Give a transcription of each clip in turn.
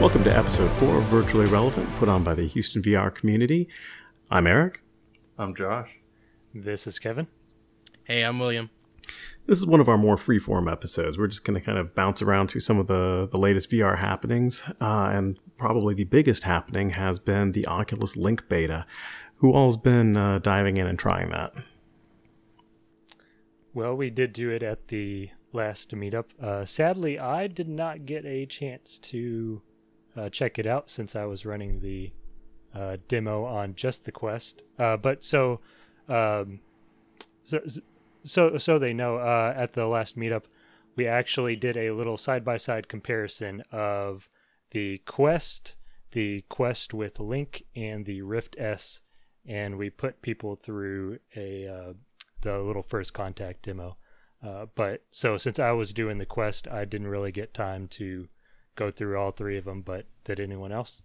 Welcome to episode four of Virtually Relevant, put on by the Houston VR community. I'm Eric. I'm Josh. This is Kevin. Hey, I'm William. This is one of our more freeform episodes. We're just going to kind of bounce around through some of the, the latest VR happenings. Uh, and probably the biggest happening has been the Oculus Link beta. Who all's been uh, diving in and trying that? Well, we did do it at the last meetup. Uh, sadly, I did not get a chance to uh, check it out since I was running the uh, demo on just the Quest. Uh, but so, um, so, so, so they know. Uh, at the last meetup, we actually did a little side-by-side comparison of the Quest, the Quest with Link, and the Rift S, and we put people through a uh, the little first contact demo. Uh, but so since I was doing the quest, I didn't really get time to go through all three of them. But did anyone else?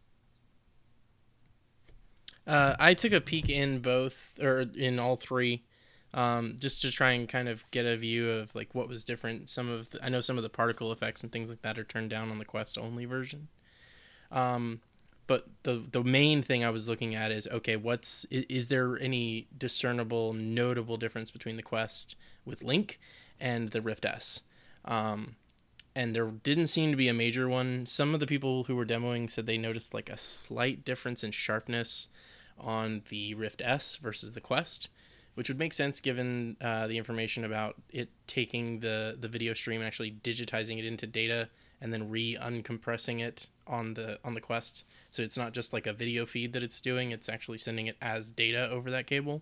Uh, I took a peek in both or in all three, um, just to try and kind of get a view of like what was different. Some of the, I know some of the particle effects and things like that are turned down on the Quest only version. Um, but the the main thing I was looking at is okay, what's is, is there any discernible, notable difference between the Quest with Link and the Rift S? Um, and there didn't seem to be a major one. Some of the people who were demoing said they noticed like a slight difference in sharpness on the Rift S versus the Quest, which would make sense given uh, the information about it taking the the video stream and actually digitizing it into data and then re uncompressing it on the on the Quest. So it's not just like a video feed that it's doing; it's actually sending it as data over that cable.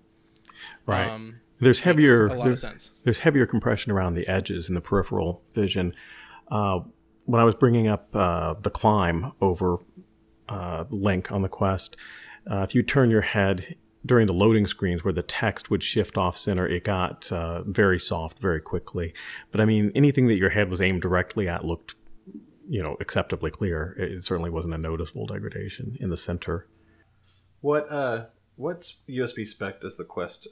Right. Um, there's heavier. A lot there's, of sense. There's heavier compression around the edges in the peripheral vision. Uh, when I was bringing up uh, the climb over uh, Link on the Quest, uh, if you turn your head during the loading screens where the text would shift off center, it got uh, very soft very quickly. But I mean, anything that your head was aimed directly at looked, you know, acceptably clear. It certainly wasn't a noticeable degradation in the center. What uh, what's USB spec does the Quest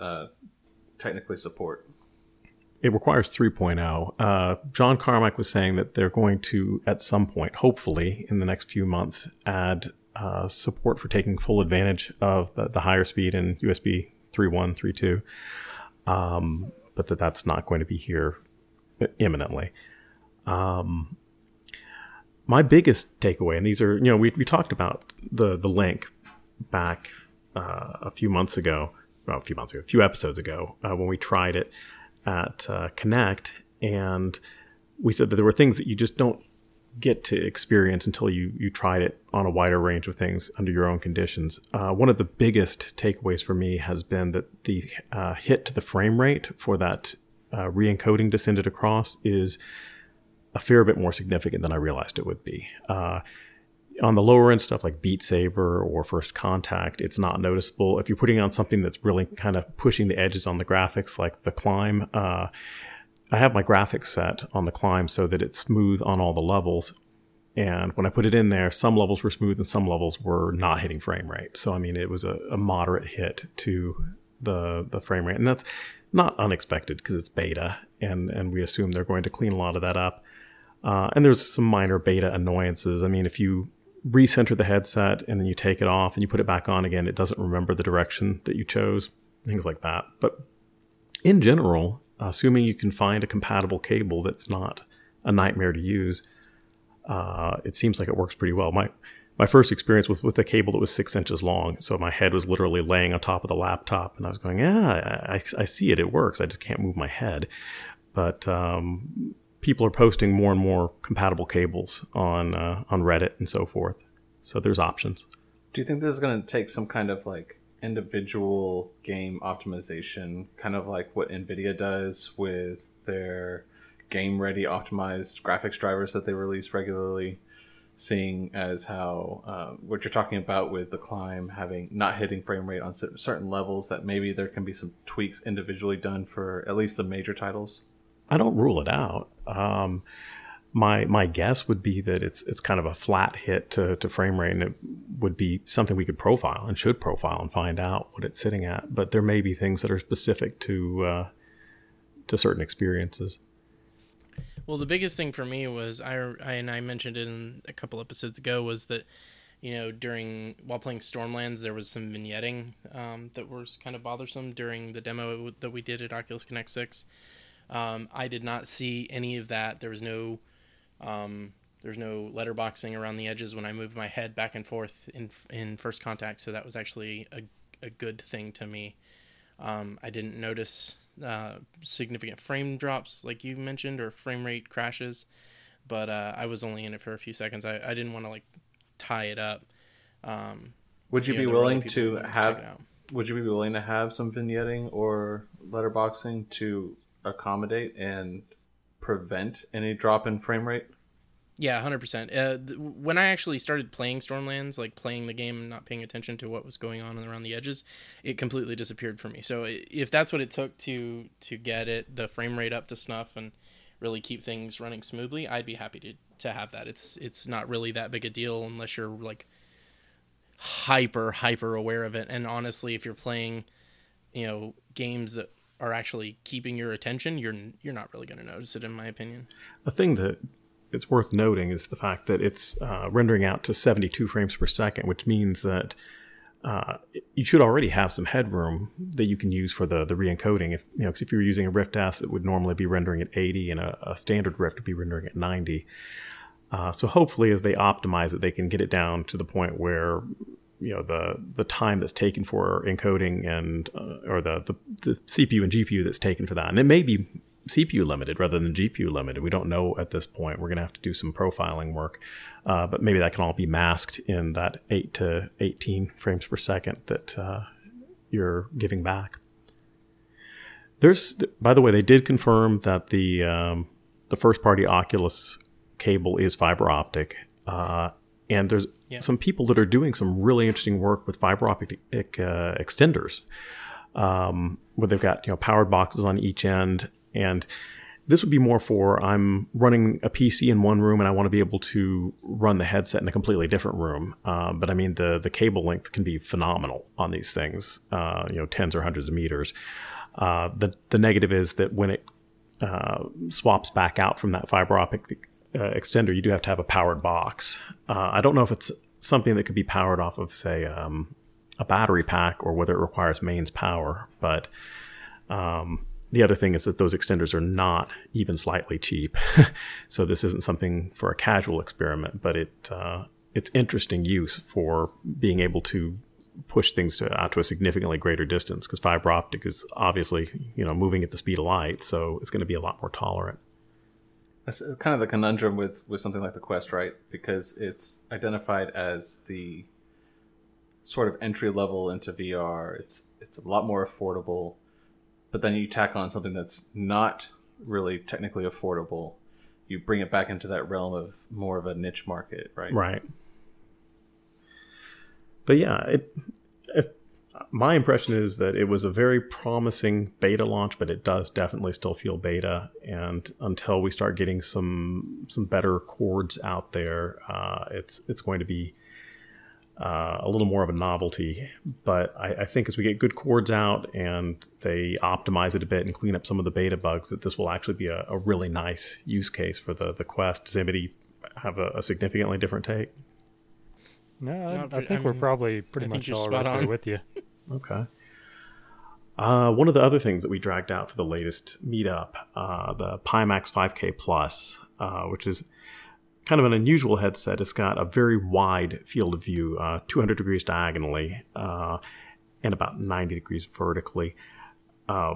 technically support? It requires 3.0. Uh, John Carmack was saying that they're going to, at some point, hopefully in the next few months, add uh, support for taking full advantage of the, the higher speed in USB 3.1, 3.2, um, but that that's not going to be here imminently. Um, my biggest takeaway, and these are, you know, we, we talked about the, the link back uh, a few months ago, well, a few months ago, a few episodes ago, uh, when we tried it at uh, Connect, and we said that there were things that you just don't get to experience until you you tried it on a wider range of things under your own conditions. Uh, one of the biggest takeaways for me has been that the uh, hit to the frame rate for that uh, re-encoding descended across is a fair bit more significant than I realized it would be. On the lower end stuff like Beat Saber or First Contact, it's not noticeable. If you're putting on something that's really kind of pushing the edges on the graphics, like the climb, uh, I have my graphics set on the climb so that it's smooth on all the levels. And when I put it in there, some levels were smooth and some levels were not hitting frame rate. So I mean, it was a, a moderate hit to the the frame rate, and that's not unexpected because it's beta, and and we assume they're going to clean a lot of that up. Uh, and there's some minor beta annoyances. I mean, if you recenter the headset and then you take it off and you put it back on again, it doesn't remember the direction that you chose, things like that. But in general, assuming you can find a compatible cable that's not a nightmare to use, uh, it seems like it works pretty well. My my first experience was with a cable that was six inches long, so my head was literally laying on top of the laptop, and I was going, "Yeah, I, I see it. It works. I just can't move my head." But um, people are posting more and more compatible cables on uh, on Reddit and so forth. So there's options. Do you think this is going to take some kind of like individual game optimization, kind of like what Nvidia does with their game ready optimized graphics drivers that they release regularly? Seeing as how uh, what you're talking about with the climb having not hitting frame rate on certain levels, that maybe there can be some tweaks individually done for at least the major titles. I don't rule it out. Um, my my guess would be that it's it's kind of a flat hit to, to frame rate, and it would be something we could profile and should profile and find out what it's sitting at. But there may be things that are specific to uh, to certain experiences. Well, the biggest thing for me was I, I and I mentioned it in a couple episodes ago was that you know during while playing Stormlands there was some vignetting um, that was kind of bothersome during the demo that we did at Oculus Connect Six. Um, I did not see any of that. There was no um, there's no letterboxing around the edges when I moved my head back and forth in in first contact, so that was actually a, a good thing to me. Um, I didn't notice uh, significant frame drops like you mentioned or frame rate crashes, but uh, I was only in it for a few seconds. I, I didn't want to like tie it up. Um, would you, you be know, were willing other people who to have? Would you be willing to have some vignetting or letterboxing to accommodate and prevent any drop in frame rate? Yeah, hundred percent. Uh, th- when I actually started playing Stormlands, like playing the game and not paying attention to what was going on around the edges, it completely disappeared for me. So if that's what it took to to get it the frame rate up to snuff and really keep things running smoothly, I'd be happy to to have that. It's it's not really that big a deal unless you're like hyper hyper aware of it. And honestly, if you're playing, you know, games that are actually keeping your attention, you're you're not really going to notice it, in my opinion. A thing that it's worth noting is the fact that it's uh, rendering out to 72 frames per second, which means that uh, you should already have some headroom that you can use for the the re-encoding. If you know, if you were using a Rift S, it would normally be rendering at 80, and a, a standard Rift would be rendering at 90. Uh, so hopefully, as they optimize it, they can get it down to the point where you know the the time that's taken for encoding and uh, or the, the the CPU and GPU that's taken for that, and it may be CPU limited rather than GPU limited. We don't know at this point. We're going to have to do some profiling work, uh, but maybe that can all be masked in that eight to 18 frames per second that uh, you're giving back. There's, by the way, they did confirm that the um, the first party Oculus cable is fiber optic. Uh, and there's Yeah. some people that are doing some really interesting work with fiber optic uh, extenders, um, where they've got you know powered boxes on each end, and this would be more for I'm running a PC in one room and I want to be able to run the headset in a completely different room. Uh, but I mean the the cable length can be phenomenal on these things, uh, you know, tens or hundreds of meters. Uh, the the negative is that when it uh, swaps back out from that fiber optic uh, extender, you do have to have a powered box. Uh, I don't know if it's something that could be powered off of, say, um, a battery pack or whether it requires mains power. But um, the other thing is that those extenders are not even slightly cheap. so this isn't something for a casual experiment, but it uh, it's interesting use for being able to push things to out to a significantly greater distance because fiber optic is obviously you know moving at the speed of light, so it's going to be a lot more tolerant. That's kind of the conundrum with with something like the Quest, right? Because it's identified as the sort of entry level into VR. It's it's a lot more affordable, but then you tack on something that's not really technically affordable. You bring it back into that realm of more of a niche market, right? Right. But yeah, it, my impression is that it was a very promising beta launch, but it does definitely still feel beta. And until we start getting some some better cords out there, uh, it's it's going to be uh, a little more of a novelty. But I, I think as we get good cords out and they optimize it a bit and clean up some of the beta bugs, that this will actually be a, a really nice use case for the the Quest. Does anybody have a, a significantly different take? No, I, I think I we're probably pretty I much you're spot there on. with you. Okay. Uh, one of the other things that we dragged out for the latest meetup, uh, the Pimax 5K Plus, uh, which is kind of an unusual headset. It's got a very wide field of view, uh, 200 degrees diagonally, uh, and about 90 degrees vertically. Uh,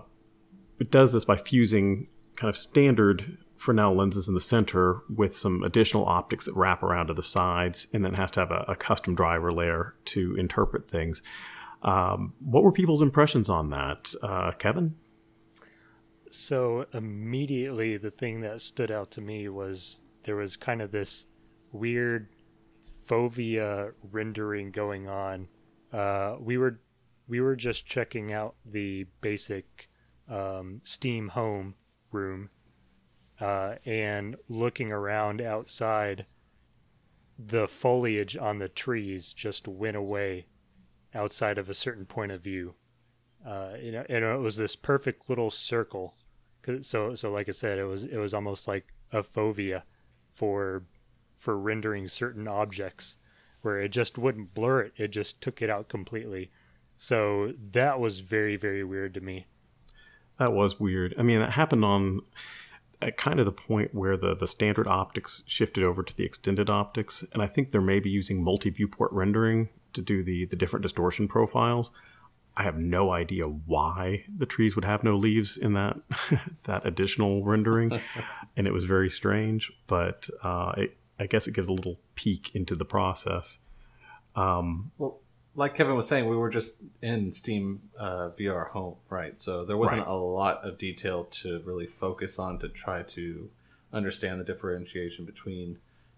it does this by fusing kind of standard Fresnel lenses in the center with some additional optics that wrap around to the sides, and then has to have a, a custom driver layer to interpret things. Um, what were people's impressions on that, uh, Kevin? So immediately, the thing that stood out to me was there was kind of this weird fovea rendering going on. Uh, we were we were just checking out the basic um, Steam Home room uh, and looking around outside. The foliage on the trees just went away outside of a certain point of view. Uh, you know, and it was this perfect little circle. So, so like I said, it was it was almost like a fovea for for rendering certain objects where it just wouldn't blur it it just took it out completely so that was very very weird to me That was weird. I mean, that happened on at kind of the point where the, the standard optics shifted over to the extended optics, and I think they're maybe using multi viewport rendering to do the, the different distortion profiles. I have no idea why the trees would have no leaves in that that additional rendering, and it was very strange. But uh, it, I guess it gives a little peek into the process. Um, Well, like Kevin was saying, we were just in Steam uh, VR Home, right? So there wasn't Right. a lot of detail to really focus on to try to understand the differentiation between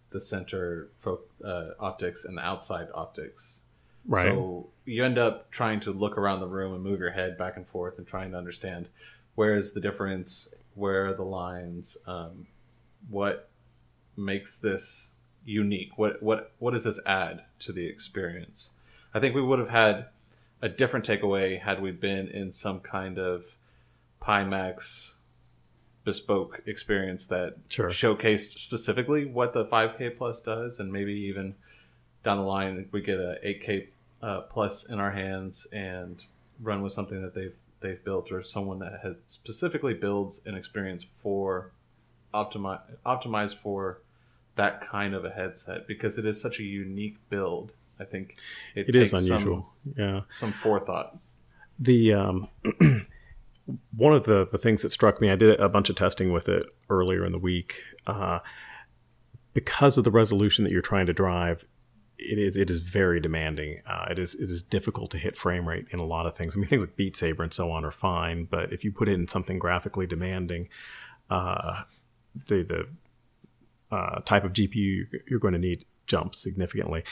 the center fo- uh, optics and the outside optics. Right. So you end up trying to look around the room and move your head back and forth and trying to understand where is the difference, where are the lines, um, what makes this unique, what what what does this add to the experience? I think we would have had a different takeaway had we been in some kind of Pimax bespoke experience that Sure. showcased specifically what the 5K plus does, and maybe even down the line we get a 8K uh, plus in our hands and run with something that they've they've built or someone that has specifically builds an experience for optimize optimized for that kind of a headset because it is such a unique build. I think it, it is unusual. yeah. Some, some forethought. the um, one of the, the things that struck me, I did a bunch of testing with it earlier in the week. Uh, because of the resolution that you're trying to drive, it is it is very demanding. Uh, it is it is difficult to hit frame rate in a lot of things. I mean, things like Beat Saber and so on are fine, but if you put it in something graphically demanding, uh, the the uh, type of GPU you're going to need jumps significantly.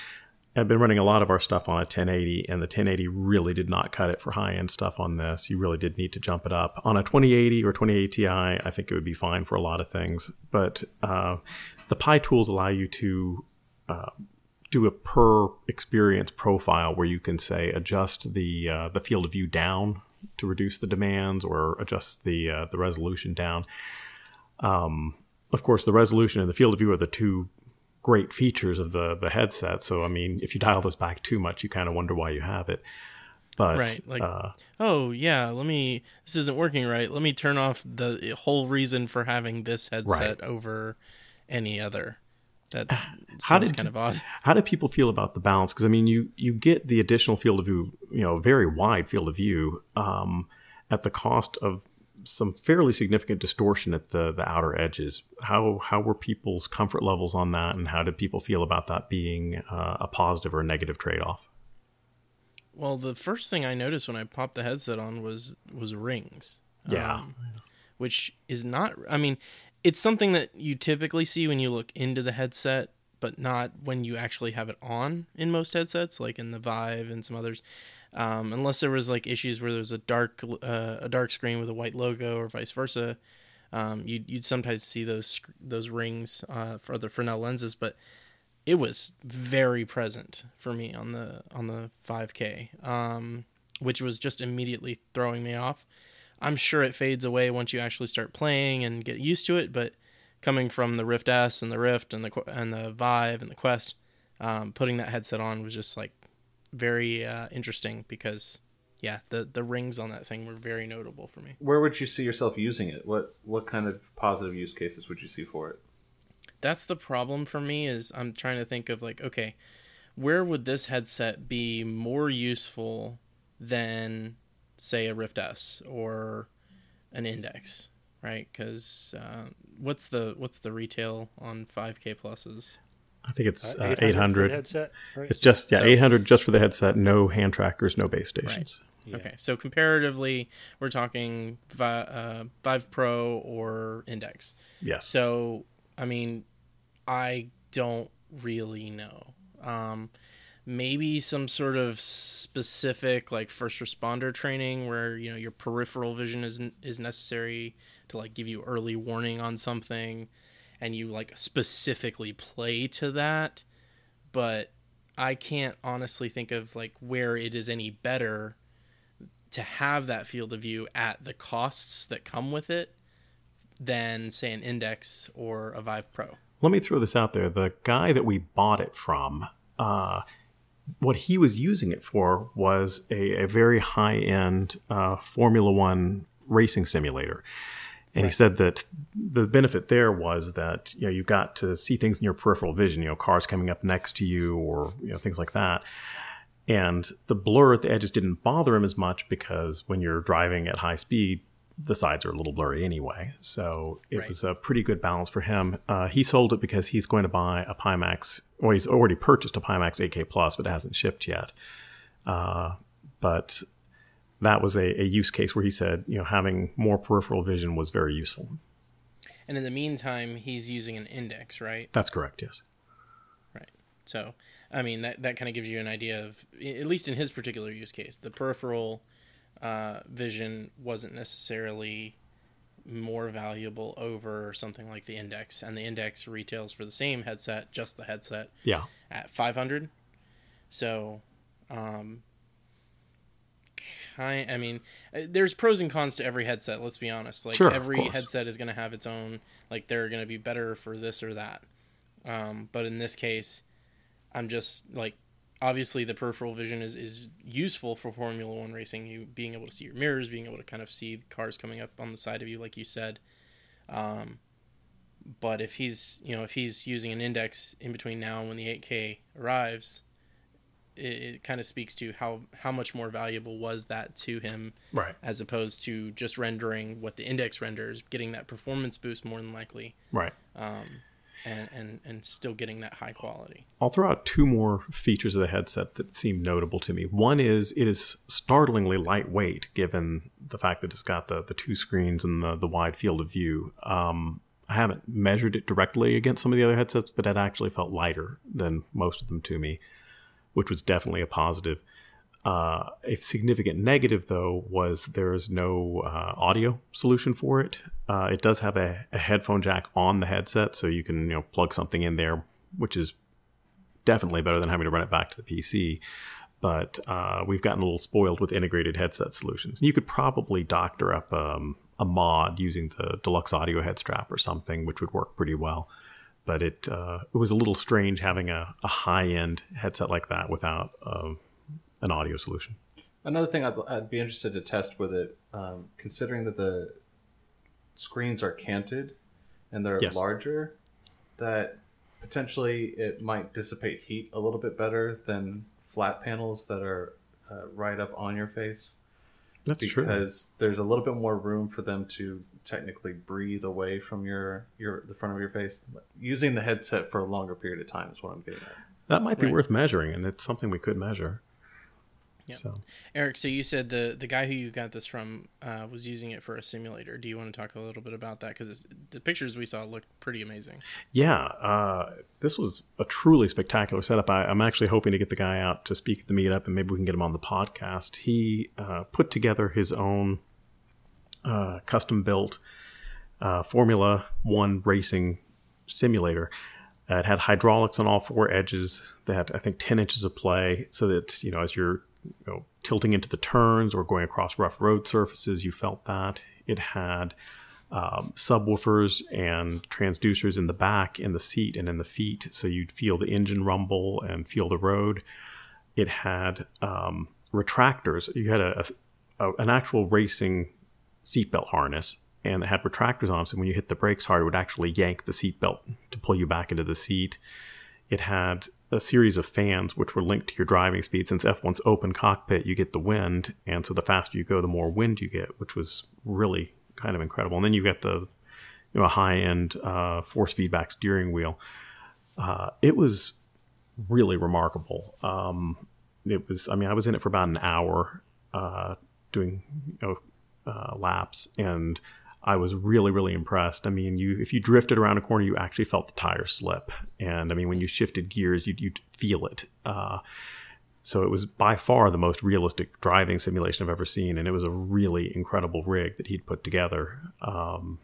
I've been running a lot of our stuff on a 1080, and the 1080 really did not cut it for high end stuff on this. You really did need to jump it up. On a 2080 or 2080 Ti, I think it would be fine for a lot of things. But uh, the Pi tools allow you to uh, do a per experience profile where you can say adjust the uh, the field of view down to reduce the demands or adjust the uh, the resolution down. Um, of course, the resolution and the field of view are the two great features of the the headset. So I mean, if you dial this back too much, you kind of wonder why you have it. But Right, like- uh, oh yeah let me this isn't working right let me turn off the whole reason for having this headset over any other that how did kind of odd how do people feel about the balance? Because I mean, you you get the additional field of view, you know, very wide field of view, um, at the cost of some fairly significant distortion at the the outer edges. How how were people's comfort levels on that, and how did people feel about that being uh, a positive or a negative trade off? well the first thing i noticed when i popped the headset on was was rings Yeah. Um, which is not i mean it's something that you typically see when you look into the headset but not when you actually have it on in most headsets like in the vive and some others. Um, unless there was like issues where there's a dark uh, a dark screen with a white logo or vice versa um, you'd, you'd sometimes see those those rings uh, for the Fresnel lenses but it was very present for me on the on the 5k um, which was just immediately throwing me off i'm sure it fades away once you actually start playing and get used to it but coming from the rift s and the rift and the and the vive and the quest um, putting that headset on was just like very uh, interesting because yeah the the rings on that thing were very notable for me Where would you see yourself using it? What what kind of positive use cases would you see for it? that's the problem for me is i'm trying to think of like okay where would this headset be more useful than say a rift s or an index right because uh, what's the what's the retail on 5k pluses I think it's Uh, uh, 800 for 800. headset, right? It's just yeah, So- 800 just for the headset, no hand trackers, no base stations. Yeah. okay so comparatively we're talking Vi- uh, vive pro or index Yes. So, I mean, I don't really know. Um, maybe some sort of specific like first responder training where you know your peripheral vision is is necessary to like give you early warning on something, and you like specifically play to that. But I can't honestly think of like where it is any better to have that field of view at the costs that come with it than say an Index or a Vive Pro. Let me throw this out there. The guy that we bought it from, uh, what he was using it for was a, a very high end uh, Formula One racing simulator. And right. he said that the benefit there was that you know you got to see things in your peripheral vision, you know, cars coming up next to you or you know things like that. And the blur at the edges didn't bother him as much because when you're driving at high speed, the sides are a little blurry anyway. So it right. was a pretty good balance for him. Uh, he sold it because he's going to buy a Pimax, or he's already purchased a Pimax 8K Plus, but it hasn't shipped yet. Uh, but that was a, a, use case where he said, you know, having more peripheral vision was very useful. And in the meantime, he's using an index, right? That's correct. Yes. Right. So, I mean, that that kind of gives you an idea of, at least in his particular use case, the peripheral uh, vision wasn't necessarily more valuable over something like the index and the index retails for the same headset just the headset yeah. at 500 so um kind i mean uh, there's pros and cons to every headset let's be honest. Like sure, every headset is going to have its own like they're going to be better for this or that. Um but in this case i'm just like obviously the peripheral vision is, is useful for Formula One racing. You being able to see your mirrors, being able to kind of see cars coming up on the side of you, like you said. Um, but if he's you know if he's using an index in between now and when the 8K arrives, it, it kind of speaks to how how much more valuable was that to him, right? As opposed to just rendering what the index renders, getting that performance boost more than likely, right? Um, and, and, and still getting that high quality. I'll throw out two more features of the headset that seem notable to me. One is it is startlingly lightweight given the fact that it's got the, the two screens and the, the wide field of view. Um, I haven't measured it directly against some of the other headsets, but it actually felt lighter than most of them to me, which was definitely a positive. Uh, a significant negative, though, was there is no uh, audio solution for it. Uh, it does have a, a, headphone jack on the headset, so you can you know plug something in there, which is definitely better than having to run it back to the PC. But uh, we've gotten a little spoiled with integrated headset solutions. You could probably doctor up um, a mod using the deluxe audio head strap or something, which would work pretty well. But it uh, it was a little strange having a, a high end headset like that without um, an audio solution. Another thing I'd, I'd be interested to test with it, um, considering that the screens are canted and they're yes. larger, that potentially it might dissipate heat a little bit better than flat panels that are uh, right up on your face. That's because true. Because there's a little bit more room for them to technically breathe away from your your the front of your face. Using the headset for a longer period of time is what I'm getting at. That might be right. worth measuring, and it's something we could measure. Yeah. So. Eric, so you said the the guy who you got this from uh, was using it for a simulator. Do you want to talk a little bit about that? Because the pictures we saw looked pretty amazing. Yeah, uh, this was a truly spectacular setup. I, am actually hoping to get the guy out to speak at the meetup, and maybe we can get him on the podcast. He uh, put together his own uh, custom built uh, Formula One racing simulator. It had hydraulics on all four edges. That I think, 10 inches of play, so that you know, as you're you know, tilting into the turns or going across rough road surfaces, you felt that. It had um, subwoofers and transducers in the back, in the seat, and in the feet, so you'd feel the engine rumble and feel the road. It had um, retractors. You had a, a, an actual racing seatbelt harness, and it had retractors on, it. so when you hit the brakes hard, it would actually yank the seatbelt to pull you back into the seat. It had a series of fans which were linked to your driving speed. Since F1's open cockpit, you get the wind, and so the faster you go, the more wind you get, which was really kind of incredible. And then you get the you know high end uh, force feedback steering wheel. Uh, it was really remarkable. Um, it was. I mean, I was in it for about an hour uh, doing you know, uh, laps, and I was really, really impressed. I mean, you if you drifted around a corner, you actually felt the tire slip, and I mean, when you shifted gears, you'd, you'd feel it. Uh, so it was by far the most realistic driving simulation I've ever seen, and it was a really incredible rig that he'd put together. Um,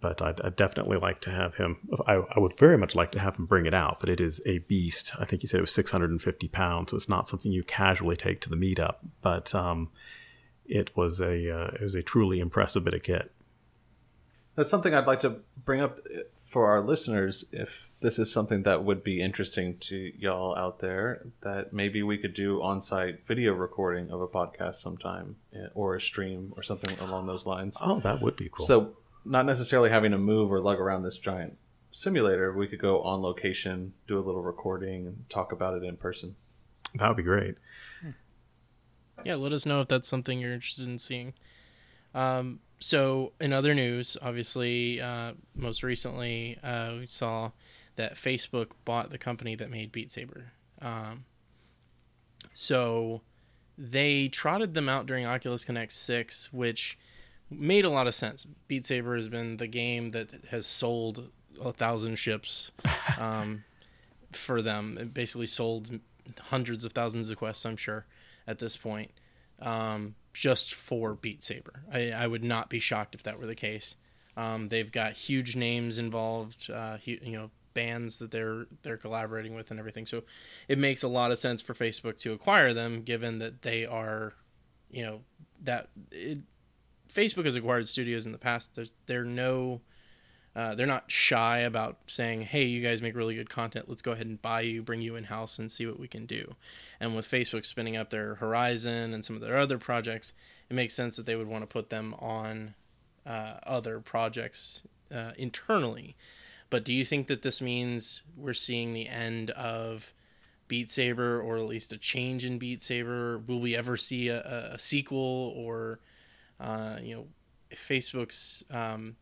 but I'd, I'd, definitely like to have him. I, I, would very much like to have him bring it out, but it is a beast. I think he said it was 650 pounds, so it's not something you casually take to the meetup. But um, it was a uh, it was a truly impressive bit of kit. That's something I'd like to bring up for our listeners. If this is something that would be interesting to y'all out there, that maybe we could do on-site video recording of a podcast sometime, eh, or a stream, or something along those lines. Oh, that would be cool. So, not necessarily having to move or lug around this giant simulator, we could go on location, do a little recording, and talk about it in person. that would be great. Yeah, let us know if that's something you're interested in seeing. Um, so, in other news, obviously, uh, most recently, uh, we saw that Facebook bought the company that made Beat Saber. Um, so, they trotted them out during Oculus Connect 6, which made a lot of sense. Beat Saber has been the game that has sold a thousand ships um, for them. It basically sold hundreds of thousands of quests, I'm sure, at this point, um, just for Beat Saber. I, I would not be shocked if that were the case. Um, they've got huge names involved, uh, you know, bands that they're they're collaborating with and everything. So it makes a lot of sense for Facebook to acquire them, given that they are, you know, that it, Facebook has acquired studios in the past. There's they're no uh, they're not shy about saying, "Hey, you guys make really good content. Let's go ahead and buy you, bring you in house, and see what we can do." And with Facebook spinning up their Horizon and some of their other projects, it makes sense that they would want to put them on uh, other projects uh, internally. But do you think that this means we're seeing the end of Beat Saber, or at least a change in Beat Saber? Will we ever see a, a, sequel, or uh, you know, Facebook's um,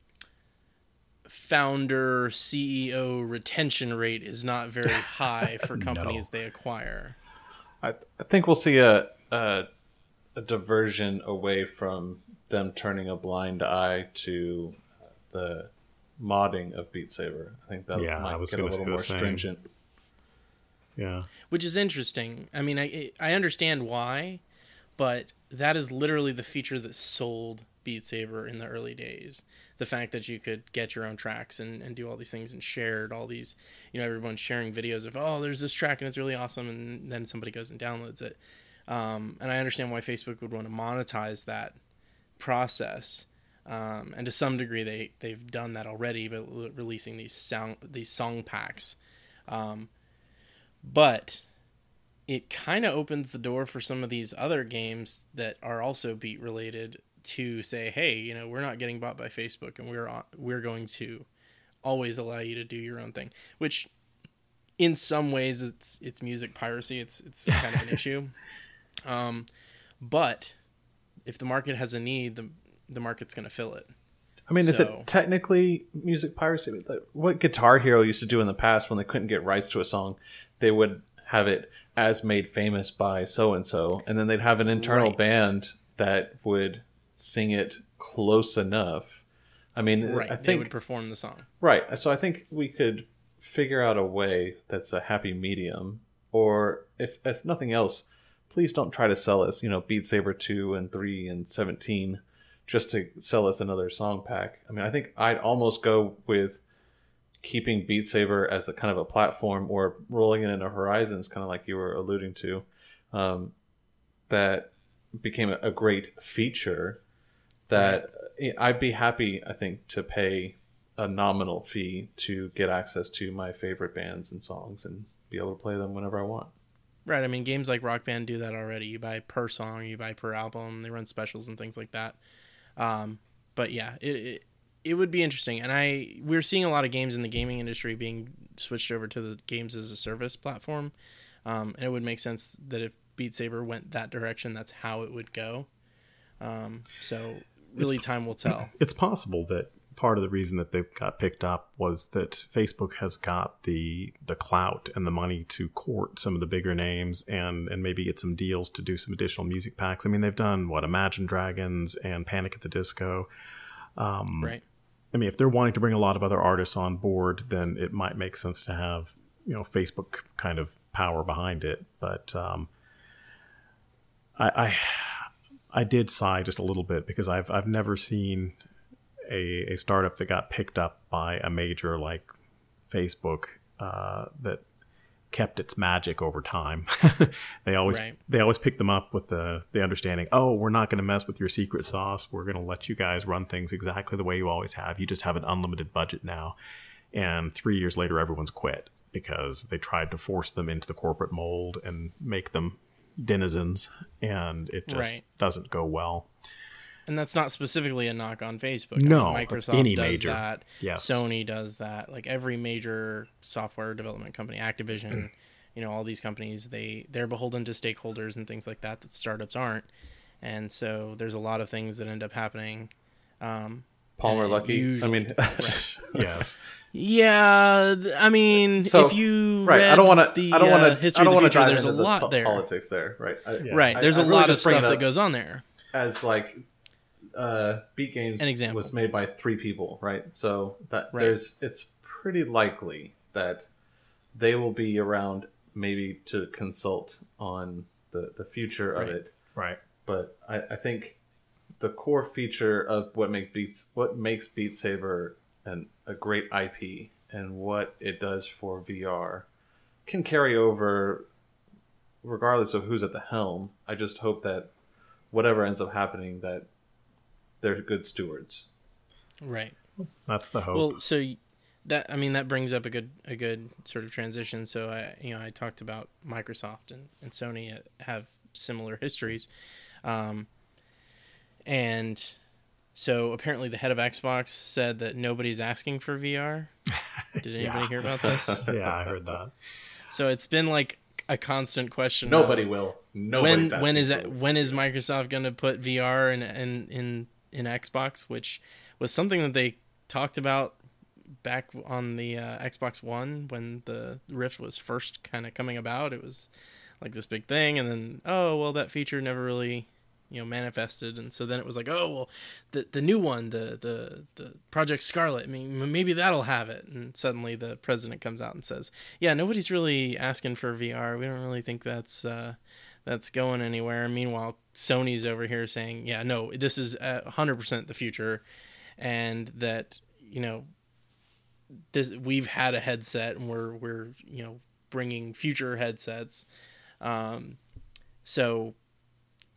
founder CEO retention rate is not very high for companies they acquire. I, I think we'll see a, a a diversion away from them turning a blind eye to the modding of Beat Saber. I think that Yeah, I might was get a little more stringent. Yeah. which is interesting. I mean, I I understand why, but that is literally the feature that sold Beat Saber in the early days. The fact that you could get your own tracks and, and do all these things and shared all these, you know, everyone's sharing videos of, oh, there's this track and it's really awesome, and then somebody goes and downloads it. Um, and I understand why Facebook would want to monetize that process. Um, and to some degree, they they've done that already, but releasing these sound these song packs. Um, but it kind of opens the door for some of these other games that are also beat related to say, hey, you know, we're not getting bought by Facebook, and we're we're going to always allow you to do your own thing. Which, in some ways, it's it's music piracy. It's it's kind of an issue. Um, but if the market has a need, the the market's going to fill it. I mean, is it technically music piracy? Like, What Guitar Hero used to do in the past when they couldn't get rights to a song, they would have it as made famous by so and so, and then they'd have an internal Right. band that would sing it close enough. I mean, Right. I they would perform the song. Right. So I think we could figure out a way that's a happy medium. Or if if nothing else, please don't try to sell us, you know, Beat Saber 2 and 3 and 17 just to sell us another song pack. I mean, I think I'd almost go with keeping Beat Saber as a kind of a platform or rolling it into Horizons, kind of like you were alluding to. Um, that became a, a great feature that I'd be happy, I think, to pay a nominal fee to get access to my favorite bands and songs and be able to play them whenever I want. Right. I mean, games like Rock Band do that already. You buy per song, you buy per album. They run specials and things like that. Um, but yeah, it, it it would be interesting. And I we're seeing a lot of games in the gaming industry being switched over to the games as a service platform. Um, and it would make sense that if Beat Saber went that direction, that's how it would go. Um, so really, time will tell. It's possible that part of the reason that they got picked up was that Facebook has got the the clout and the money to court some of the bigger names and and maybe get some deals to do some additional music packs. I mean, they've done what Imagine Dragons and Panic at the Disco. right. I mean, if they're wanting to bring a lot of other artists on board, then it might make sense to have you know Facebook kind of power behind it. But um, I, I I did sigh just a little bit because I've I've never seen a, a startup that got picked up by a major like Facebook uh, that kept its magic over time. they always Right. they always pick them up with the the understanding, oh, we're not going to mess with your secret sauce. We're going to let you guys run things exactly the way you always have. You just have an unlimited budget now. And three years later, everyone's quit because they tried to force them into the corporate mold and make them denizens, and it just Right. doesn't go well. and that's not specifically a knock on Facebook. I No, mean, Microsoft any does major. that. Yes. Sony does that. Like every major software development company, Mm. Activision, you know, all these companies, they they're beholden to stakeholders and things like that that startups aren't. And so there's a lot of things that end up happening. Um, Palmer and Lucky. I usually- mean, yes. Yeah, I mean, So, if you right. I don't want to. the I don't want uh, to. history I don't of the want to future, dive there's a into the lot po- there. politics there, right? I, Yeah. Right, I- there's I a really lot of stuff that goes on there. as like uh, Beat Games An example. was made by three people, right? So that Right. there's it's pretty likely that they will be around maybe to consult on the the future of Right. it. Right. But I, I think the core feature of what makes Beats what makes Beat Saber an, a great IP and what it does for VR can carry over regardless of who's at the helm. I just hope that whatever ends up happening that they're good stewards. Right. That's the hope. Well, so that I mean that brings up a good a good sort of transition. So I you know I talked about Microsoft and, and Sony uh, have similar histories, um, and so apparently the head of Xbox said that nobody's asking for VR. Did anybody Yeah. hear about this? yeah, I heard that. So it's been like a constant question. Nobody of will. when when is it, when is Microsoft going to put VR in in in in Xbox, which was something that they talked about back on the uh, Xbox One when the Rift was first kind of coming about. It was like this big thing, and then oh well, that feature never really you know manifested, and so then it was like oh well, the the new one, the the the Project Scarlett, I mean maybe that'll have it, and suddenly the president comes out and says, yeah, nobody's really asking for VR. We don't really think that's. Uh, that's going anywhere. Meanwhile, Sony's over here saying, "Yeah, no, this is hundred percent the future," and that you know, this we've had a headset and we're we're you know bringing future headsets. Um, so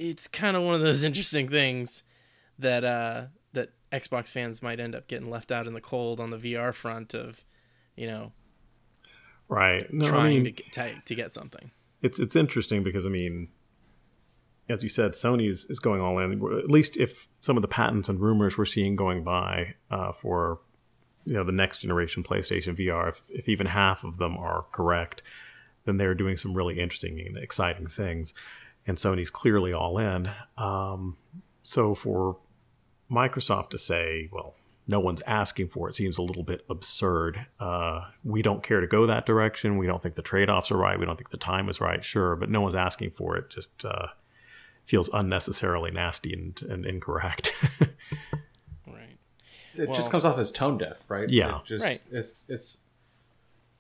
it's kind of one of those interesting things that uh, that Xbox fans might end up getting left out in the cold on the VR front of, you know, Right. No, I trying mean, to get to, to get something. it's it's interesting because I mean, as you said, Sony is, is going all in. At least if some of the patents and rumors we're seeing going by uh, for you know the next generation PlayStation VR, if, if even half of them are correct, then they're doing some really interesting and exciting things. And Sony's clearly all in. Um, so for Microsoft to say, well, no one's asking for it seems a little bit absurd. Uh, we don't care to go that direction. We don't think the trade offs are right. We don't think the time is right. Sure, but no one's asking for it. Just uh, feels unnecessarily nasty and, and incorrect. Right. It Well- just comes off as tone deaf, right? Yeah. It just, Right. It's it's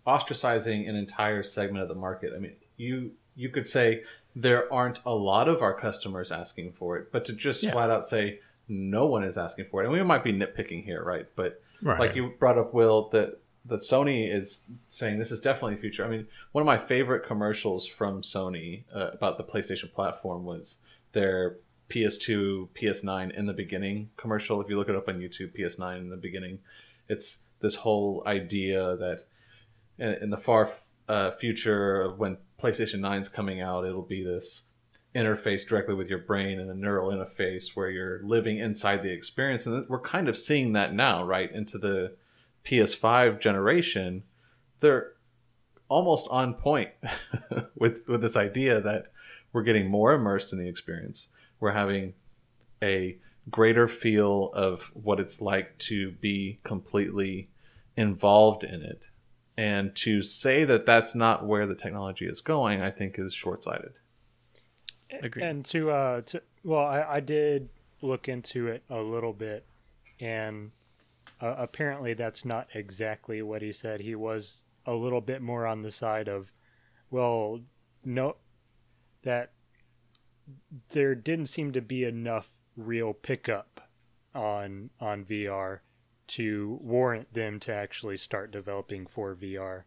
ostracizing an entire segment of the market. I mean, you you could say there aren't a lot of our customers asking for it, but to just Yeah. flat out say no one is asking for it, and we might be nitpicking here, right? But Right. like you brought up, Will, that that Sony is saying this is definitely the future. I mean, one of my favorite commercials from Sony uh, about the PlayStation platform was their PS2, PS9 in the beginning commercial. If you look it up on YouTube, PS9 in the beginning, it's this whole idea that in, in the far uh, future when PlayStation 9 is coming out, it'll be this interface directly with your brain and a neural interface where you're living inside the experience. And we're kind of seeing that now, right? Into the PS5 generation. They're almost on point with with this idea that we're getting more immersed in the experience. We're having a greater feel of what it's like to be completely involved in it. And to say that that's not where the technology is going, I think is short sighted. Agreed. And to uh to well, I, I did look into it a little bit, and uh, apparently that's not exactly what he said. He was a little bit more on the side of, well, no, that there didn't seem to be enough real pickup on on VR to warrant them to actually start developing for VR.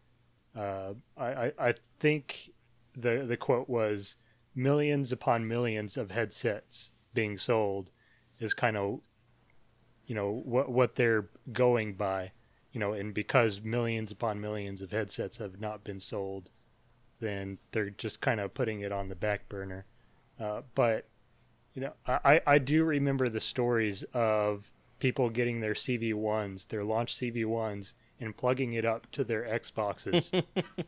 Uh, I, I, think the the quote was millions upon millions of headsets being sold is kind of you know what what they're going by you know and because millions upon millions of headsets have not been sold then they're just kind of putting it on the back burner uh, but you know I, I do remember the stories of people getting their cv1s their launch cv1s and plugging it up to their xboxes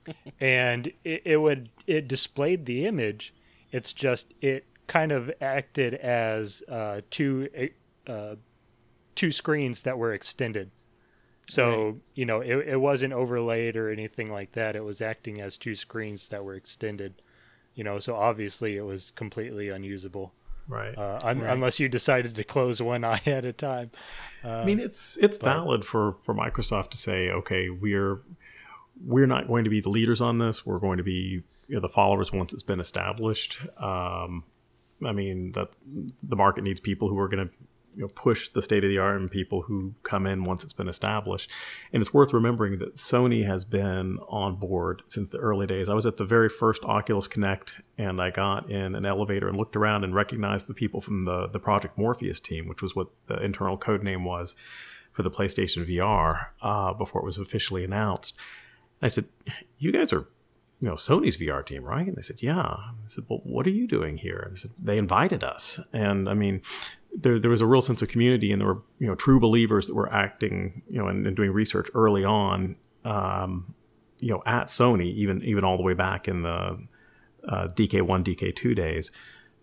and it, it would it displayed the image it's just it kind of acted as uh, two uh, two screens that were extended. So right. you know, it, it wasn't overlaid or anything like that. It was acting as two screens that were extended. You know, so obviously it was completely unusable. Right. Uh, un- right. Unless you decided to close one eye at a time. Uh, I mean, it's it's but, valid for for Microsoft to say, okay, we're we're not going to be the leaders on this. We're going to be you know, the followers once it's been established. Um, I mean that the market needs people who are going to you know, push the state of the art and people who come in once it's been established. And it's worth remembering that Sony has been on board since the early days. I was at the very first Oculus Connect and I got in an elevator and looked around and recognized the people from the, the Project Morpheus team, which was what the internal code name was for the PlayStation VR uh, before it was officially announced. I said, You guys are you know, Sony's VR team, right? And they said, yeah. I said, well, what are you doing here? And they said, they invited us. And I mean, there, there was a real sense of community and there were, you know, true believers that were acting, you know, and, and doing research early on, um, you know, at Sony, even, even all the way back in the uh, DK1, DK2 days.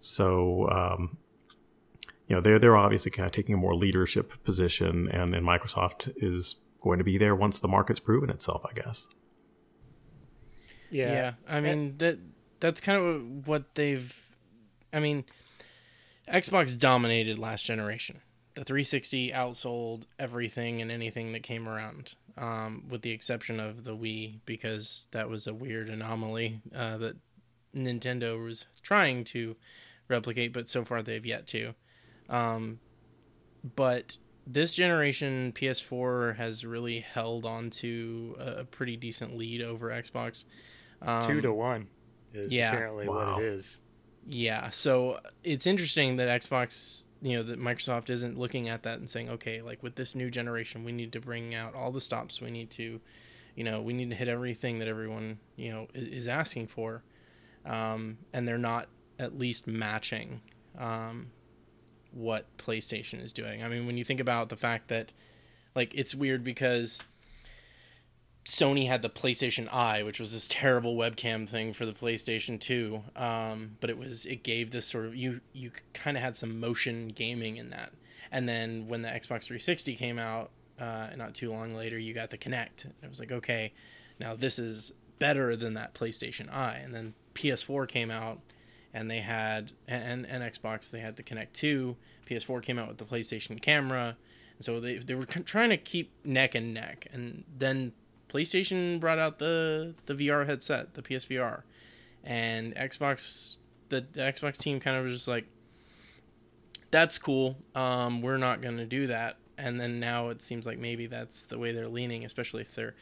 So, um, you know, they're, they're obviously kind of taking a more leadership position and, and Microsoft is going to be there once the market's proven itself, I guess. Yeah. Yeah. I mean that that's kind of what they've I mean Xbox dominated last generation. The 360 outsold everything and anything that came around, um, with the exception of the Wii, because that was a weird anomaly uh, that Nintendo was trying to replicate, but so far they've yet to. Um, but this generation, PS4 has really held on to a pretty decent lead over Xbox. Um, Two to one is yeah. apparently wow. what it is. Yeah, so it's interesting that Xbox, you know, that Microsoft isn't looking at that and saying, okay, like with this new generation, we need to bring out all the stops. We need to, you know, we need to hit everything that everyone, you know, is, is asking for. Um, and they're not at least matching um, what PlayStation is doing. I mean, when you think about the fact that, like, it's weird because Sony had the PlayStation Eye, which was this terrible webcam thing for the PlayStation 2. Um, but it was it gave this sort of you you kind of had some motion gaming in that. And then when the Xbox 360 came out, uh, not too long later, you got the Kinect. It was like, okay, now this is better than that PlayStation Eye. And then PS4 came out, and they had and and Xbox they had the Kinect 2. PS4 came out with the PlayStation camera. So they they were trying to keep neck and neck, and then PlayStation brought out the the VR headset, the PSVR, and Xbox the, the Xbox team kind of was just like, "That's cool. Um, we're not going to do that." And then now it seems like maybe that's the way they're leaning, especially if they're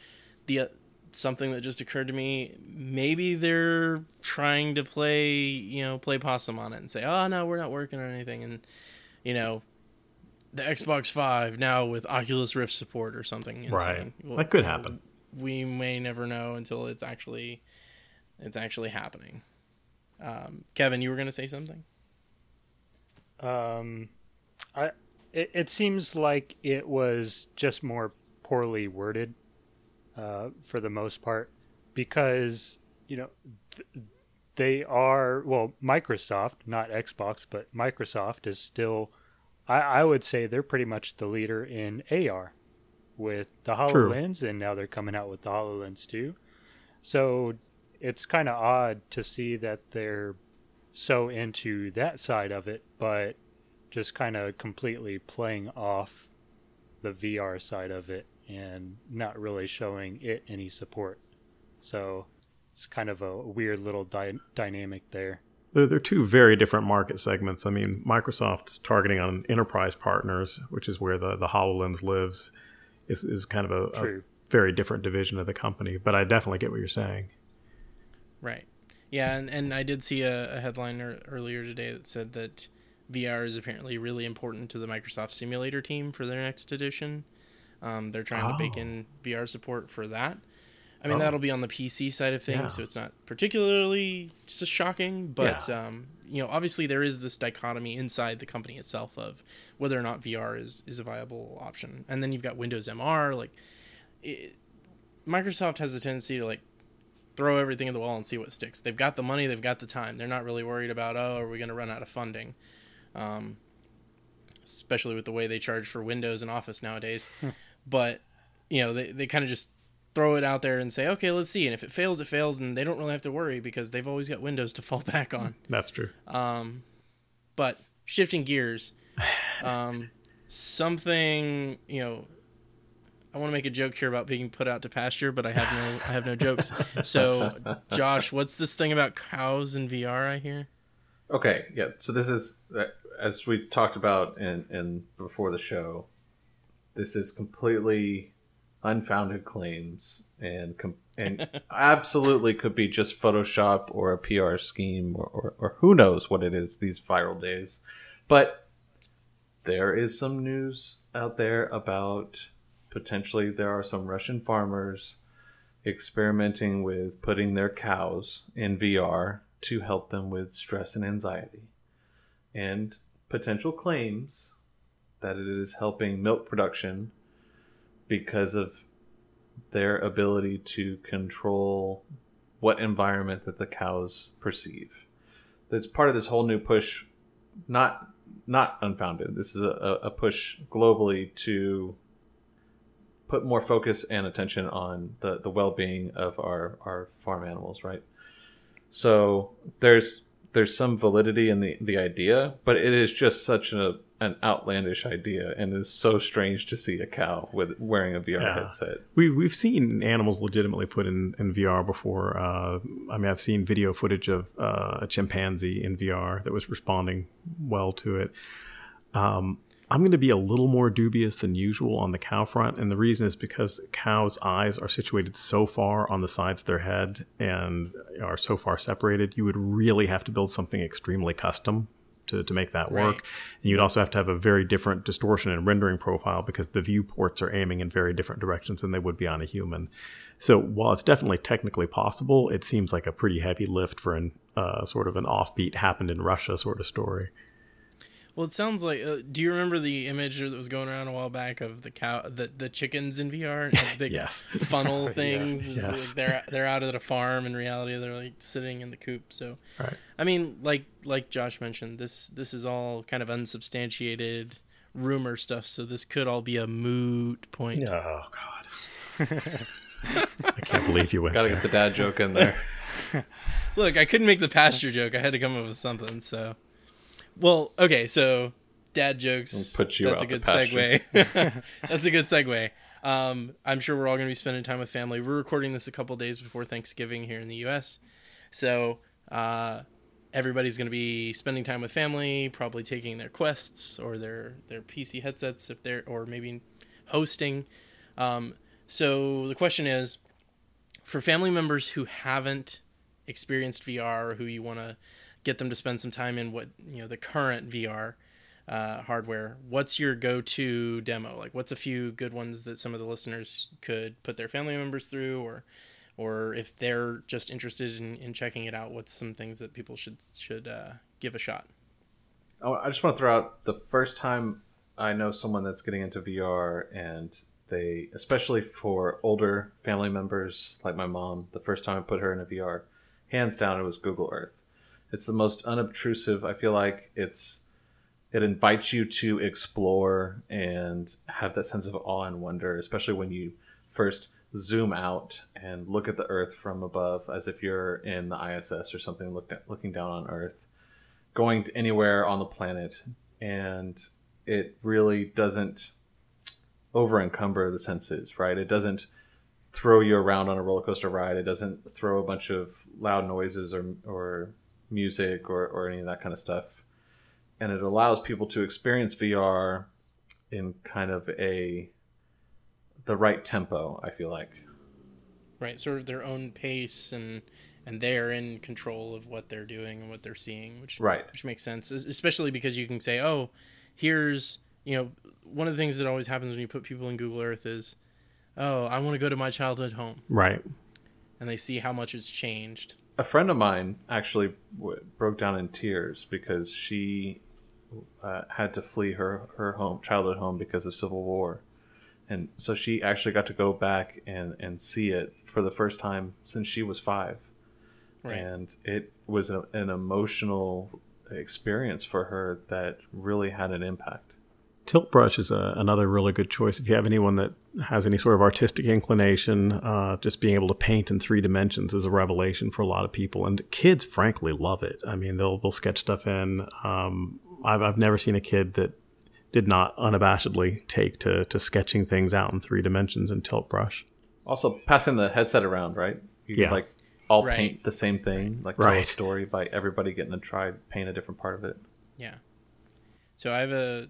the uh, something that just occurred to me. Maybe they're trying to play, you know, play possum on it and say, "Oh no, we're not working on anything," and you know, the Xbox Five now with Oculus Rift support or something. Insane. Right, well, that could happen we may never know until it's actually it's actually happening. Um, Kevin, you were going to say something. Um, I it, it seems like it was just more poorly worded, uh, for the most part, because you know th- they are well Microsoft, not Xbox, but Microsoft is still. I, I would say they're pretty much the leader in AR with the HoloLens, True. and now they're coming out with the HoloLens 2. So it's kind of odd to see that they're so into that side of it, but just kind of completely playing off the VR side of it and not really showing it any support. So it's kind of a weird little dy- dynamic there. They're, they're two very different market segments. I mean, Microsoft's targeting on enterprise partners, which is where the, the HoloLens lives is, is kind of a, a very different division of the company. But I definitely get what you're saying. Right. Yeah, and, and I did see a, a headline er, earlier today that said that VR is apparently really important to the Microsoft Simulator team for their next edition. Um, they're trying oh. to bake in VR support for that. I mean, oh. that'll be on the PC side of things, yeah. so it's not particularly shocking. But yeah. um, you know, obviously there is this dichotomy inside the company itself of whether or not VR is is a viable option, and then you've got Windows MR. Like, it, Microsoft has a tendency to like throw everything at the wall and see what sticks. They've got the money, they've got the time. They're not really worried about oh, are we going to run out of funding? Um, especially with the way they charge for Windows and Office nowadays. Hmm. But you know, they they kind of just throw it out there and say, okay, let's see. And if it fails, it fails, and they don't really have to worry because they've always got Windows to fall back on. That's true. Um, but shifting gears, um, something you know, I want to make a joke here about being put out to pasture, but I have no, I have no jokes. So, Josh, what's this thing about cows in VR? I hear. Okay, yeah. So this is uh, as we talked about in in before the show. This is completely unfounded claims and com- and absolutely could be just Photoshop or a PR scheme or, or, or who knows what it is these viral days. But there is some news out there about potentially there are some Russian farmers experimenting with putting their cows in VR to help them with stress and anxiety. And potential claims that it is helping milk production because of their ability to control what environment that the cows perceive. That's part of this whole new push, not not unfounded. This is a, a push globally to put more focus and attention on the, the well being of our, our farm animals, right? So there's there's some validity in the, the idea, but it is just such a an outlandish idea and is so strange to see a cow with wearing a VR yeah. headset. We we've seen animals legitimately put in, in VR before. Uh, I mean, I've seen video footage of uh, a chimpanzee in VR that was responding well to it. Um, I'm going to be a little more dubious than usual on the cow front, and the reason is because cows' eyes are situated so far on the sides of their head and are so far separated. You would really have to build something extremely custom to, to make that work. Right. And you'd also have to have a very different distortion and rendering profile because the viewports are aiming in very different directions than they would be on a human. So while it's definitely technically possible, it seems like a pretty heavy lift for an uh, sort of an offbeat happened in Russia sort of story. Well, it sounds like. Uh, do you remember the image that was going around a while back of the cow, the, the chickens in VR, and big yes. funnel things? yeah, yes. Like they're they're out at a farm. In reality, they're like sitting in the coop. So, right. I mean, like like Josh mentioned, this this is all kind of unsubstantiated rumor stuff. So this could all be a moot point. Oh God. I can't believe you went. Got to get the dad joke in there. Look, I couldn't make the pasture joke. I had to come up with something. So. Well, okay, so dad jokes. put you That's a good segue. That's a good segue. Um, I'm sure we're all going to be spending time with family. We're recording this a couple days before Thanksgiving here in the U.S., so uh, everybody's going to be spending time with family, probably taking their quests or their their PC headsets if they're or maybe hosting. Um, so the question is, for family members who haven't experienced VR, or who you want to get them to spend some time in what you know the current VR uh, hardware. What's your go-to demo? Like, what's a few good ones that some of the listeners could put their family members through, or or if they're just interested in, in checking it out, what's some things that people should should uh, give a shot? Oh, I just want to throw out the first time I know someone that's getting into VR and they, especially for older family members like my mom, the first time I put her in a VR, hands down, it was Google Earth. It's the most unobtrusive. I feel like it's it invites you to explore and have that sense of awe and wonder, especially when you first zoom out and look at the Earth from above, as if you're in the ISS or something, look looking down on Earth, going to anywhere on the planet, and it really doesn't over encumber the senses, right? It doesn't throw you around on a roller coaster ride. It doesn't throw a bunch of loud noises or or music or, or any of that kind of stuff. And it allows people to experience VR in kind of a the right tempo. I feel like. Right, sort of their own pace and and they're in control of what they're doing and what they're seeing, which right. which makes sense, especially because you can say, oh, here's you know one of the things that always happens when you put people in Google Earth is, oh, I want to go to my childhood home, Right. and they see how much has changed. A friend of mine actually w- broke down in tears because she uh, had to flee her her home childhood home because of civil war, and so she actually got to go back and and see it for the first time since she was five, Right. and it was a, an emotional experience for her that really had an impact. Tilt brush is a, another really good choice if you have anyone that has any sort of artistic inclination. Uh, just being able to paint in three dimensions is a revelation for a lot of people, and kids frankly love it. I mean, they'll they'll sketch stuff in. Um, I've I've never seen a kid that did not unabashedly take to to sketching things out in three dimensions in tilt brush. Also, passing the headset around, right? You Yeah. can like all Right. paint the same thing, like tell a story by everybody getting to try paint a different part of it. Yeah. So I have a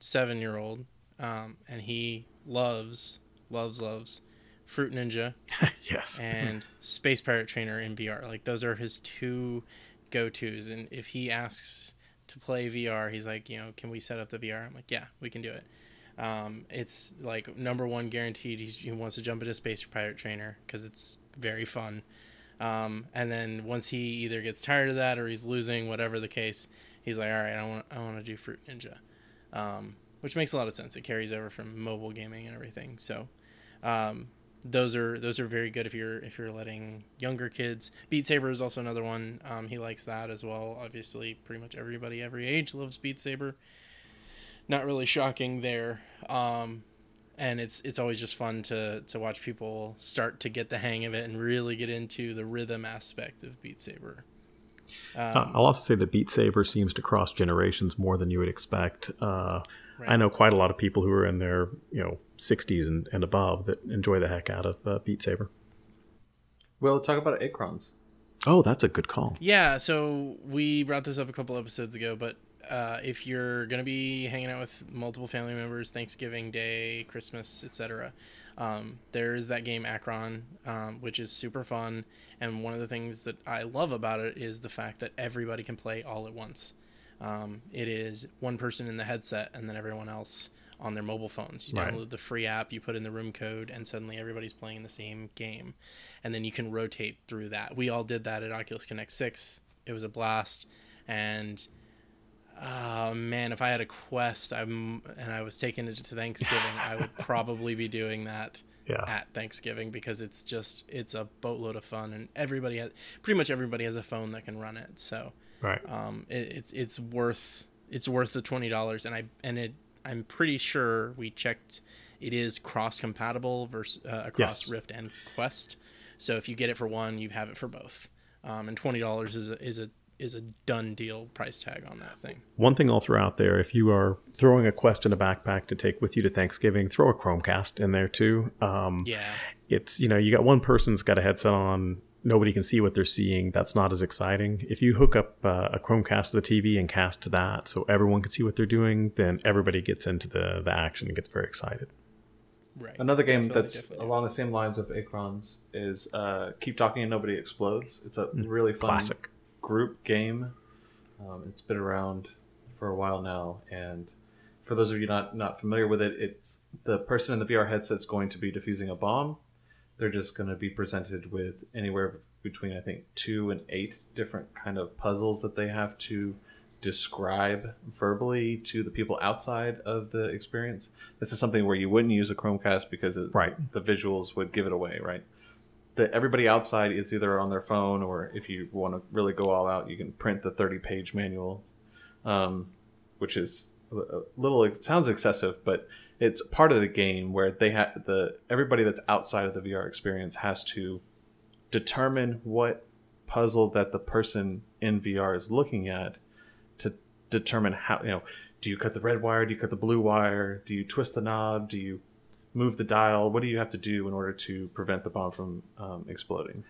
seven year old, um, and he loves, loves, loves Fruit Ninja yes. and Space Pirate Trainer in VR. Like those are his two go tos. And if he asks to play VR, he's like, you know, can we set up the VR? I'm like, yeah, we can do it. Um, it's like number one guaranteed. He's, he wants to jump into Space Pirate Trainer because it's very fun. Um, and then once he either gets tired of that or he's losing, whatever the case, he's like, all right, I want I want to do Fruit Ninja, um, which makes a lot of sense. It carries over from mobile gaming and everything. So um, those are those are very good if you're if you're letting younger kids. Beat Saber is also another one. Um, he likes that as well. Obviously, pretty much everybody every age loves Beat Saber. Not really shocking there. Um, and it's it's always just fun to to watch people start to get the hang of it and really get into the rhythm aspect of Beat Saber. Um, Uh, I'll also say that Beat Saber seems to cross generations more than you would expect. Uh, I know quite a lot of people who are in their you know 60s and, and above that enjoy the heck out of uh, Beat Saber. We'll talk about Acrons. Oh, that's a good call. Yeah, so we brought this up a couple episodes ago, but uh, if you're going to be hanging out with multiple family members, Thanksgiving Day, Christmas, etc., um, there's that game Acron, um, which is super fun. And one of the things that I love about it is the fact that everybody can play all at once. Um, it is one person in the headset and then everyone else on their mobile phones. You Right. download the free app, you put in the room code, and suddenly everybody's playing the same game. And then you can rotate through that. We all did that at Oculus Connect 6. It was a blast. And oh man, if I had a quest I'm, and I was taking it to Thanksgiving, I would probably be doing that Yeah. at Thanksgiving because it's just it's a boatload of fun and everybody has pretty much everybody has a phone that can run it. So Right. um, it, it's it's worth it's worth the twenty dollars, and I and it I'm pretty sure we checked it is cross compatible versus uh, across Yes. Rift and Quest. So if you get it for one, you have it for both, um, and twenty dollars is a is a is a done deal price tag on that thing. One thing I'll throw out there if you are throwing a quest in a backpack to take with you to Thanksgiving, throw a Chromecast in there too. Um, Yeah, It's, you know, you got one person's got a headset on, nobody can see what they're seeing. That's not as exciting. If you hook up uh, a Chromecast to the TV and cast to that so everyone can see what they're doing, then everybody gets into the, the action and gets very excited. right. Another game Definitely, that's definitely. along the same lines of Acrons is uh, Keep Talking and Nobody Explodes. It's a really fun Classic. Group game. Um, it's been around for a while now, and for those of you not not familiar with it, it's the person in the VR headset's going to be defusing a bomb. They're just going to be presented with anywhere between I think two and eight different kind of puzzles that they have to describe verbally to the people outside of the experience. This is something where you wouldn't use a Chromecast because it, Right. the visuals would give it away, right? The, everybody outside is either on their phone or if you want to really go all out, you can print the 30 page manual, um, which is a a little, it sounds excessive, but it's part of the game where they have the, everybody that's outside of the VR experience has to determine what puzzle that the person in VR is looking at to determine how, you know, do you cut the red wire? Do you cut the blue wire? Do you twist the knob? Do you move the dial? What do you have to do in order to prevent the bomb from um, exploding?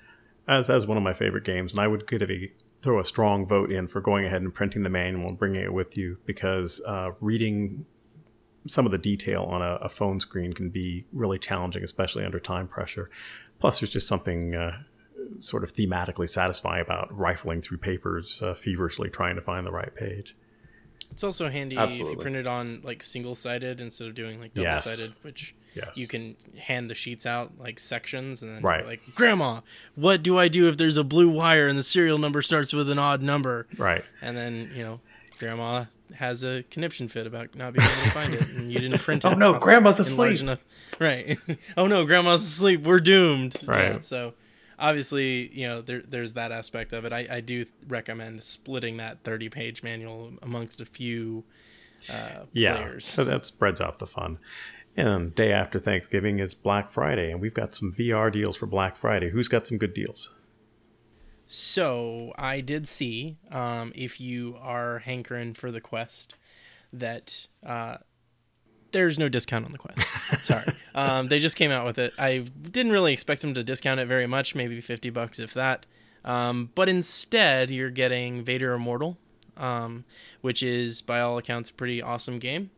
As, one of my favorite games, and I would give a, throw a strong vote in for going ahead and printing the manual and bringing it with you because uh, reading some of the detail on a, a, phone screen can be really challenging, especially under time pressure. Plus, there's just something uh, sort of thematically satisfying about rifling through papers uh, feverishly trying to find the right page. It's also handy Absolutely. if you print it on like single sided instead of doing like double sided, yes. which yes. you can hand the sheets out like sections and then right. like, Grandma, what do I do if there's a blue wire and the serial number starts with an odd number? Right. And then, you know, Grandma has a conniption fit about not being able to find it and you didn't print oh, it. oh no, grandma's asleep. Right. oh no, grandma's asleep. We're doomed. Right. Yeah, so obviously, you know, there, there's that aspect of it. I, I do recommend splitting that 30 page manual amongst a few uh, yeah, players. So that spreads out the fun. And day after Thanksgiving is Black Friday, and we've got some VR deals for Black Friday. Who's got some good deals? So I did see, um, if you are hankering for the quest, that uh, there's no discount on the quest. Sorry, um, they just came out with it. I didn't really expect them to discount it very much, maybe fifty bucks if that. Um, but instead, you're getting Vader Immortal, um, which is by all accounts a pretty awesome game.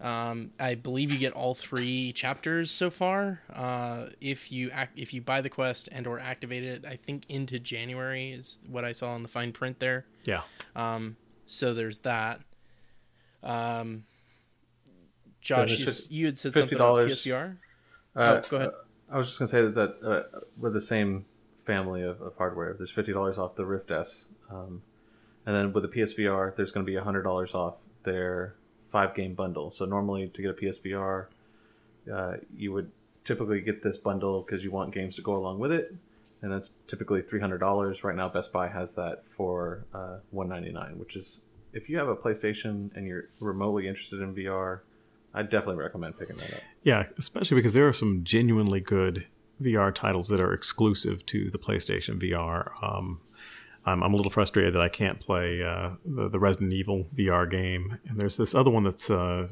Um, I believe you get all three chapters so far. Uh, if you if you buy the quest and or activate it, I think into January is what I saw in the fine print there. Yeah. Um, so there's that. Um, Josh, you, you, had said something about PSVR. Uh, oh, go ahead. I was just gonna say that, that uh, with the same family of, of hardware, there's fifty dollars off the Rift S, um, and then with the PSVR, there's going to be hundred dollars off their five game bundle. So normally to get a PSVR, uh, you would typically get this bundle because you want games to go along with it, and that's typically three hundred dollars. Right now, Best Buy has that for uh, one ninety nine, which is if you have a PlayStation and you're remotely interested in VR, I definitely recommend picking that up. Yeah, especially because there are some genuinely good VR titles that are exclusive to the PlayStation VR. Um, I'm, I'm a little frustrated that I can't play uh, the, the, Resident Evil VR game. And there's this other one that's uh,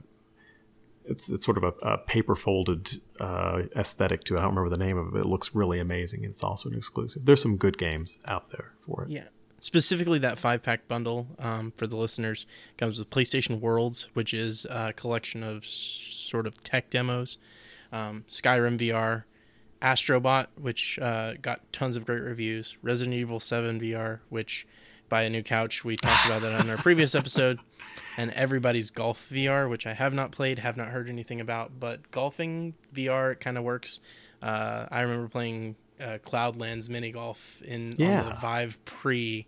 it's it's sort of a, a paper folded uh, aesthetic to it. I don't remember the name of it. It looks really amazing. It's also an exclusive. There's some good games out there for it. Yeah. Specifically, that five pack bundle um, for the listeners comes with PlayStation Worlds, which is a collection of sort of tech demos, um, Skyrim VR, Astrobot, which uh, got tons of great reviews. Resident Evil 7 VR, which buy a new couch. We talked about that on our previous episode. And everybody's golf VR, which I have not played, have not heard anything about, but golfing VR kind of works. Uh, I remember playing uh, Cloudlands mini golf in yeah. on the Vive Pre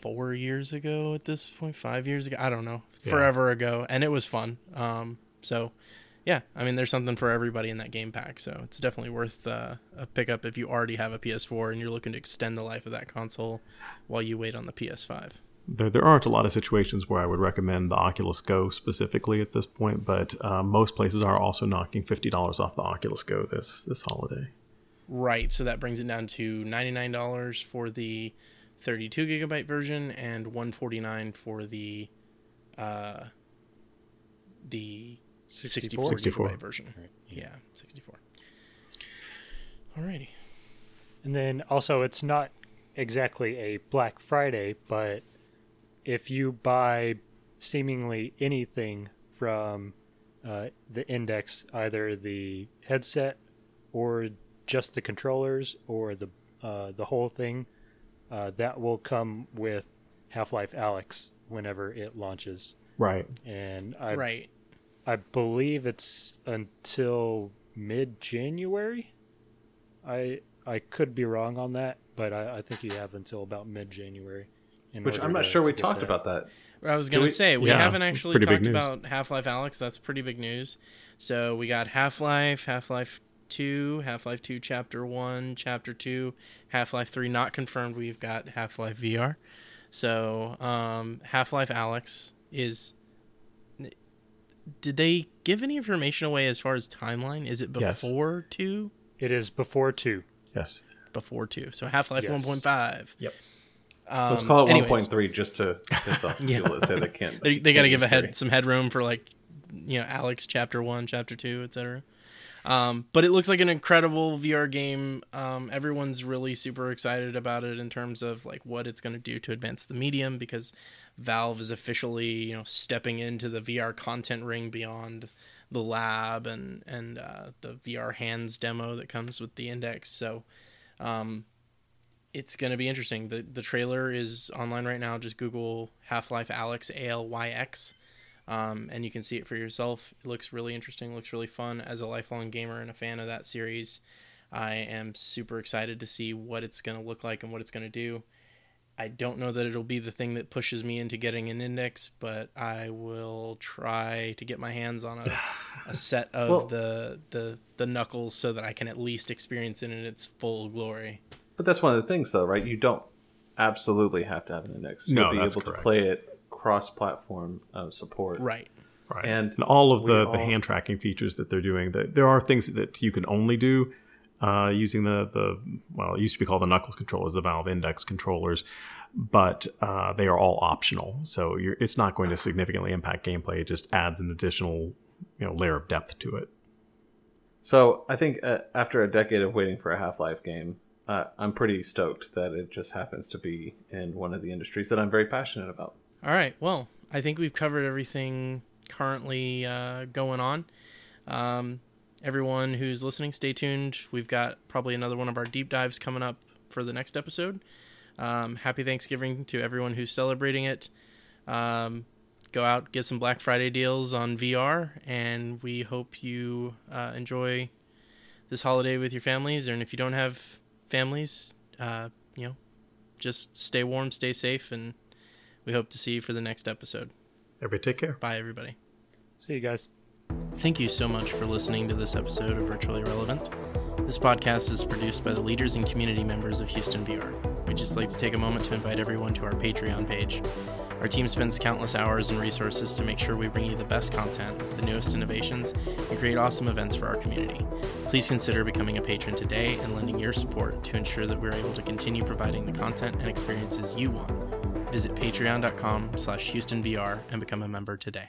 four years ago. At this point, five years ago, I don't know, yeah. forever ago, and it was fun. Um, so yeah, I mean, there's something for everybody in that game pack, so it's definitely worth uh, a pickup if you already have a PS4 and you're looking to extend the life of that console while you wait on the PS5. There, there aren't a lot of situations where I would recommend the Oculus Go specifically at this point, but uh, most places are also knocking fifty dollars off the Oculus Go this this holiday. Right, so that brings it down to ninety nine dollars for the thirty two gigabyte version and one forty nine for the uh, the 64, 64. gigabyte version. Right. Yeah. yeah, 64. Alrighty. And then also, it's not exactly a Black Friday, but if you buy seemingly anything from uh, the index, either the headset or just the controllers or the uh, the whole thing, uh, that will come with Half Life Alyx whenever it launches. Right. And I right. I believe it's until mid January. I I could be wrong on that, but I, I think you have until about mid January. Which I'm not to, sure we talked that. about that. I was going to say we yeah, haven't actually talked about Half Life Alyx. That's pretty big news. So we got Half Life, Half Life Two, Half Life Two Chapter One, Chapter Two, Half Life Three not confirmed. We've got Half Life VR. So um, Half Life Alyx is did they give any information away as far as timeline? Is it before yes. two? It is before two. Yes. Before two. So Half Life yes. one point five. Yep. Um, Let's call it one point three just to yeah. people that say they can't. they, they got to give a head some headroom for like you know Alyx chapter one, chapter two, etc. Um, but it looks like an incredible VR game. Um, everyone's really super excited about it in terms of like what it's going to do to advance the medium because Valve is officially you know stepping into the VR content ring beyond the lab and and uh, the VR hands demo that comes with the index. So um, it's going to be interesting. the The trailer is online right now. Just Google Half Life Alyx A L Y X um, and you can see it for yourself. It looks really interesting, looks really fun. As a lifelong gamer and a fan of that series, I am super excited to see what it's going to look like and what it's going to do. I don't know that it'll be the thing that pushes me into getting an index, but I will try to get my hands on a, a set of well, the, the the knuckles so that I can at least experience it in its full glory. But that's one of the things, though, right? You don't absolutely have to have an index. You'll no, be able correct. to play it cross-platform uh, support. Right. Right. And, and all of the, all... the hand tracking features that they're doing, that there are things that you can only do uh, using the, the, well, it used to be called the Knuckles controllers, the Valve Index controllers, but uh, they are all optional. So it's not going to significantly impact gameplay. It just adds an additional you know, layer of depth to it. So I think uh, after a decade of waiting for a Half Life game, uh, I'm pretty stoked that it just happens to be in one of the industries that I'm very passionate about. All right. Well, I think we've covered everything currently uh, going on. Um, everyone who's listening, stay tuned. We've got probably another one of our deep dives coming up for the next episode. Um, happy Thanksgiving to everyone who's celebrating it. Um, go out, get some Black Friday deals on VR, and we hope you uh, enjoy this holiday with your families. And if you don't have families, uh, you know, just stay warm, stay safe, and we hope to see you for the next episode. Everybody take care. Bye, everybody. See you guys. Thank you so much for listening to this episode of Virtually Relevant. This podcast is produced by the leaders and community members of Houston VR. We'd just like to take a moment to invite everyone to our Patreon page. Our team spends countless hours and resources to make sure we bring you the best content, the newest innovations, and create awesome events for our community. Please consider becoming a patron today and lending your support to ensure that we're able to continue providing the content and experiences you want Visit patreon.com slash HoustonVR and become a member today.